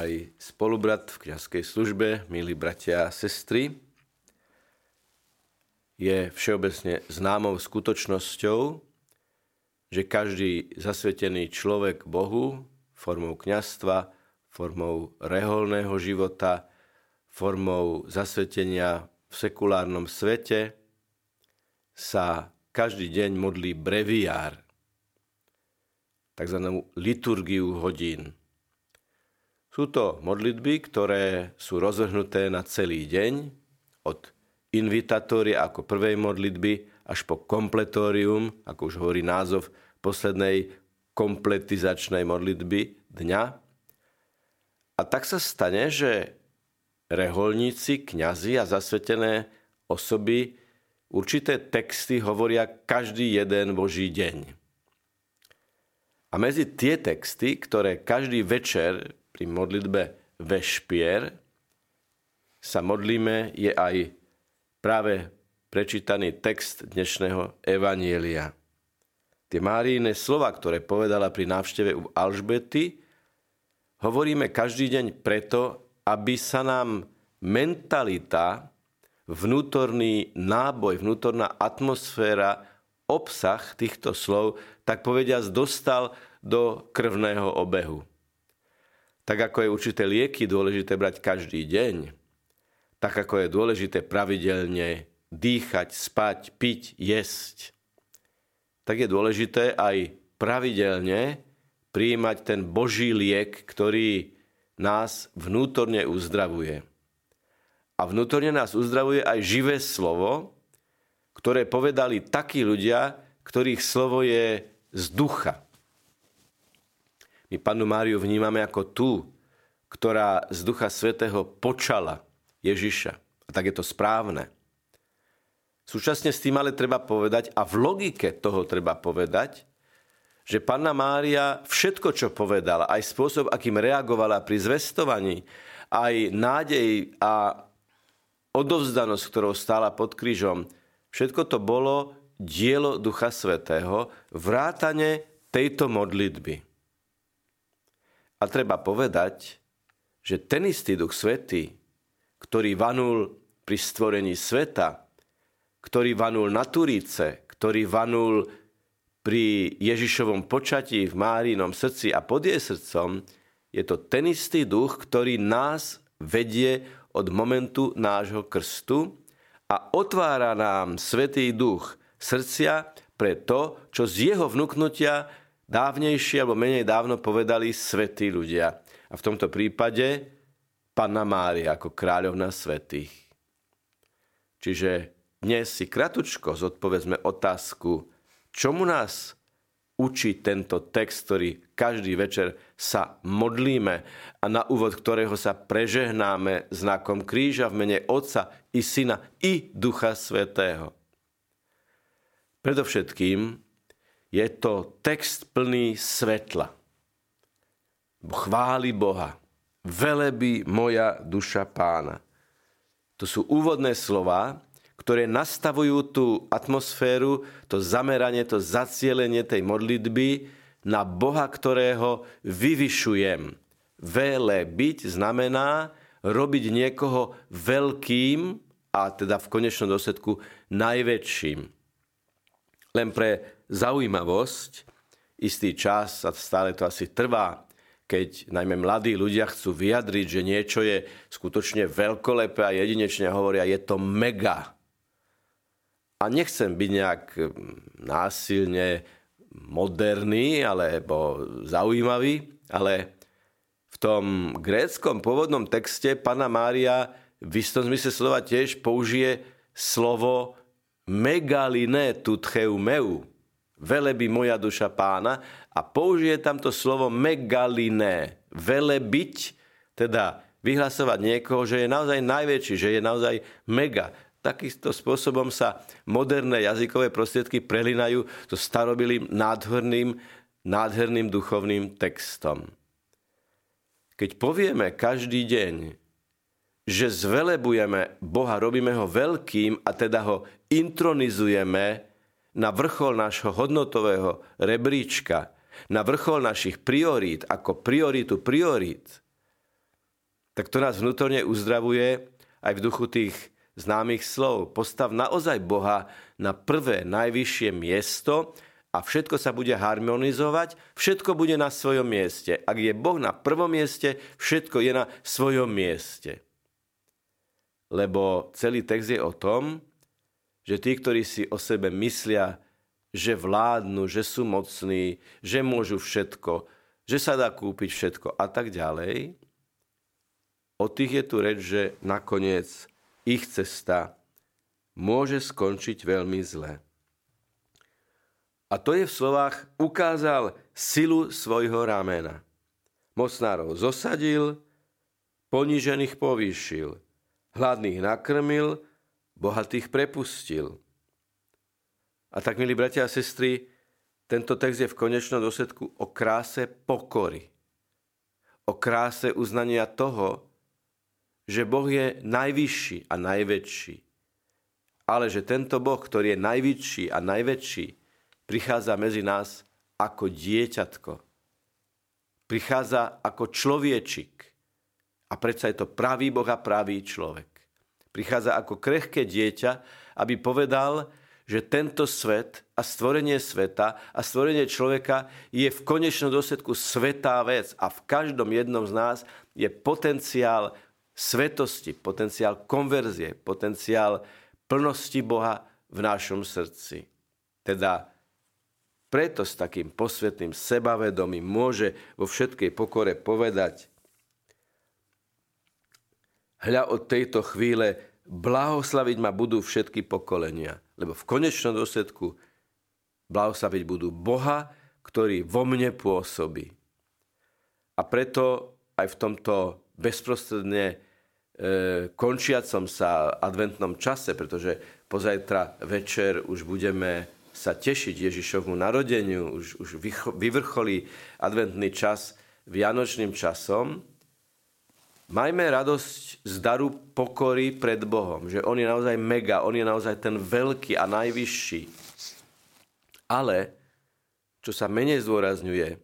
drahý spolubrat v kniazkej službe, milí bratia a sestry, je všeobecne známou skutočnosťou, že každý zasvetený človek Bohu formou kňastva, formou reholného života, formou zasvetenia v sekulárnom svete sa každý deň modlí breviár, takzvanú liturgiu hodín. Sú to modlitby, ktoré sú rozvrhnuté na celý deň, od invitatória ako prvej modlitby až po kompletórium, ako už hovorí názov poslednej kompletizačnej modlitby dňa. A tak sa stane, že reholníci, kňazi a zasvetené osoby určité texty hovoria každý jeden Boží deň. A medzi tie texty, ktoré každý večer pri modlitbe Vešpier sa modlíme, je aj práve prečítaný text dnešného Evanielia. Tie Márijné slova, ktoré povedala pri návšteve u Alžbety, hovoríme každý deň preto, aby sa nám mentalita, vnútorný náboj, vnútorná atmosféra, obsah týchto slov, tak povediať, dostal do krvného obehu. Tak ako je určité lieky dôležité brať každý deň, tak ako je dôležité pravidelne dýchať, spať, piť, jesť, tak je dôležité aj pravidelne prijímať ten Boží liek, ktorý nás vnútorne uzdravuje. A vnútorne nás uzdravuje aj živé slovo, ktoré povedali takí ľudia, ktorých slovo je z ducha. My panu Máriu vnímame ako tú, ktorá z Ducha Svetého počala Ježiša. A tak je to správne. Súčasne s tým ale treba povedať, a v logike toho treba povedať, že Panna Mária všetko, čo povedala, aj spôsob, akým reagovala pri zvestovaní, aj nádej a odovzdanosť, ktorou stála pod krížom, všetko to bolo dielo Ducha Svetého, vrátane tejto modlitby. A treba povedať, že ten istý Duch Svetý, ktorý vanul pri stvorení sveta, ktorý vanul na Turíce, ktorý vanul pri Ježišovom počatí v Márinom srdci a pod jej srdcom, je to ten istý duch, ktorý nás vedie od momentu nášho krstu a otvára nám Svetý duch srdcia pre to, čo z jeho vnúknutia dávnejšie alebo menej dávno povedali svetí ľudia. A v tomto prípade Panna Mária ako kráľovna svetých. Čiže dnes si kratučko zodpovedzme otázku, čomu nás učí tento text, ktorý každý večer sa modlíme a na úvod ktorého sa prežehnáme znakom kríža v mene Otca i Syna i Ducha Svetého. Predovšetkým je to text plný svetla. Chváli Boha. Velebí moja duša pána. To sú úvodné slova, ktoré nastavujú tú atmosféru, to zameranie, to zacielenie tej modlitby na Boha, ktorého vyvyšujem. Vele byť znamená robiť niekoho veľkým a teda v konečnom dôsledku najväčším. Len pre zaujímavosť, istý čas, a stále to asi trvá, keď najmä mladí ľudia chcú vyjadriť, že niečo je skutočne veľkolepé a jedinečne hovoria, je to mega. A nechcem byť nejak hm, násilne moderný alebo zaujímavý, ale v tom gréckom pôvodnom texte Pana Mária v istom zmysle slova tiež použije slovo megaline tutcheumeu, veleby moja duša pána a použije tam to slovo megaliné, velebyť, teda vyhlasovať niekoho, že je naozaj najväčší, že je naozaj mega. Takýmto spôsobom sa moderné jazykové prostriedky prelinajú so starobilým nádherným, nádherným duchovným textom. Keď povieme každý deň, že zvelebujeme Boha, robíme ho veľkým a teda ho intronizujeme na vrchol nášho hodnotového rebríčka, na vrchol našich priorít ako prioritu priorít, tak to nás vnútorne uzdravuje aj v duchu tých známych slov. Postav naozaj Boha na prvé, najvyššie miesto a všetko sa bude harmonizovať, všetko bude na svojom mieste. Ak je Boh na prvom mieste, všetko je na svojom mieste. Lebo celý text je o tom, že tí, ktorí si o sebe myslia, že vládnu, že sú mocní, že môžu všetko, že sa dá kúpiť všetko a tak ďalej, o tých je tu reč, že nakoniec ich cesta môže skončiť veľmi zle. A to je v slovách ukázal silu svojho ramena. Mocnárov zosadil, ponížených povýšil, hladných nakrmil, bohatých prepustil. A tak, milí bratia a sestry, tento text je v konečnom dôsledku o kráse pokory. O kráse uznania toho, že Boh je najvyšší a najväčší. Ale že tento Boh, ktorý je najvyšší a najväčší, prichádza medzi nás ako dieťatko. Prichádza ako človečik. A predsa je to pravý Boh a pravý človek. Prichádza ako krehké dieťa, aby povedal, že tento svet a stvorenie sveta a stvorenie človeka je v konečnom dôsledku svetá vec a v každom jednom z nás je potenciál svetosti, potenciál konverzie, potenciál plnosti Boha v našom srdci. Teda preto s takým posvetným sebavedomím môže vo všetkej pokore povedať Hľa od tejto chvíle blahoslaviť ma budú všetky pokolenia. Lebo v konečnom dôsledku blahoslaviť budú Boha, ktorý vo mne pôsobí. A preto aj v tomto bezprostredne e, končiacom sa adventnom čase, pretože pozajtra večer už budeme sa tešiť Ježišovmu narodeniu, už, už vyvrcholí adventný čas vianočným časom, majme radosť z daru pokory pred Bohom, že On je naozaj mega, On je naozaj ten veľký a najvyšší. Ale, čo sa menej zdôrazňuje,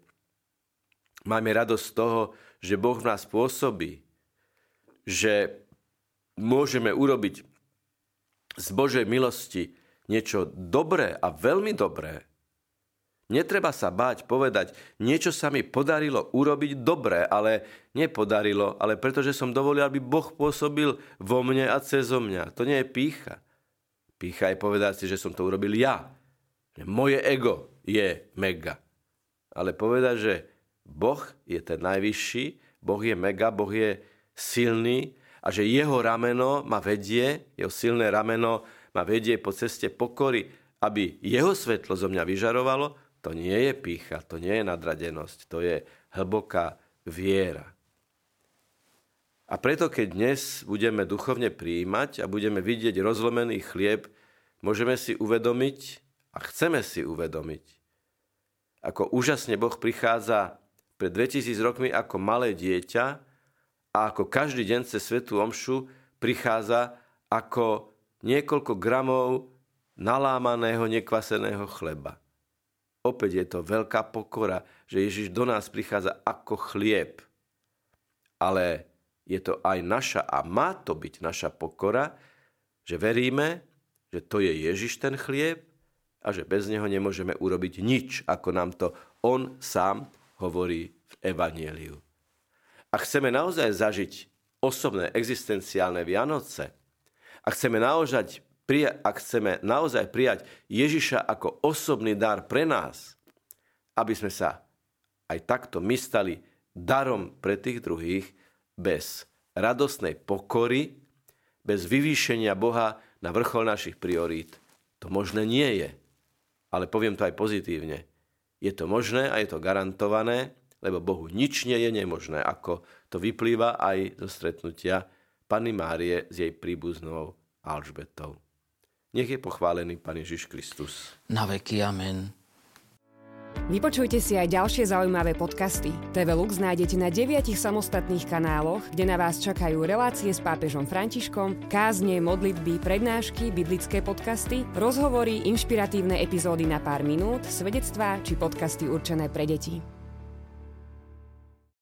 majme radosť z toho, že Boh v nás pôsobí, že môžeme urobiť z Božej milosti niečo dobré a veľmi dobré, netreba sa báť povedať, niečo sa mi podarilo urobiť dobre, ale nepodarilo, ale pretože som dovolil, aby Boh pôsobil vo mne a cez mňa. To nie je pícha. Pícha je povedať si, že som to urobil ja. Že moje ego je mega. Ale povedať, že Boh je ten najvyšší, Boh je mega, Boh je silný a že jeho rameno ma vedie, jeho silné rameno ma vedie po ceste pokory, aby jeho svetlo zo mňa vyžarovalo, to nie je pícha, to nie je nadradenosť, to je hlboká viera. A preto, keď dnes budeme duchovne prijímať a budeme vidieť rozlomený chlieb, môžeme si uvedomiť a chceme si uvedomiť, ako úžasne Boh prichádza pred 2000 rokmi ako malé dieťa a ako každý deň cez Svetú Omšu prichádza ako niekoľko gramov nalámaného nekvaseného chleba. Opäť je to veľká pokora, že Ježiš do nás prichádza ako chlieb. Ale je to aj naša a má to byť naša pokora, že veríme, že to je Ježiš ten chlieb a že bez neho nemôžeme urobiť nič, ako nám to on sám hovorí v Evanieliu. A chceme naozaj zažiť osobné existenciálne Vianoce, a chceme naozaj, ak chceme naozaj prijať Ježiša ako osobný dar pre nás, aby sme sa aj takto my stali darom pre tých druhých bez radosnej pokory, bez vyvýšenia Boha na vrchol našich priorít. To možné nie je. Ale poviem to aj pozitívne. Je to možné a je to garantované, lebo Bohu nič nie je nemožné, ako to vyplýva aj zo stretnutia Panny Márie s jej príbuznou Alžbetou. Nech je pochválený Pán Ježiš Kristus. Na veky amen. Vypočujte si aj ďalšie zaujímavé podcasty. TV Lux nájdete na deviatich samostatných kanáloch, kde na vás čakajú relácie s pápežom Františkom, kázne, modlitby, prednášky, biblické podcasty, rozhovory, inšpiratívne epizódy na pár minút, svedectvá či podcasty určené pre deti.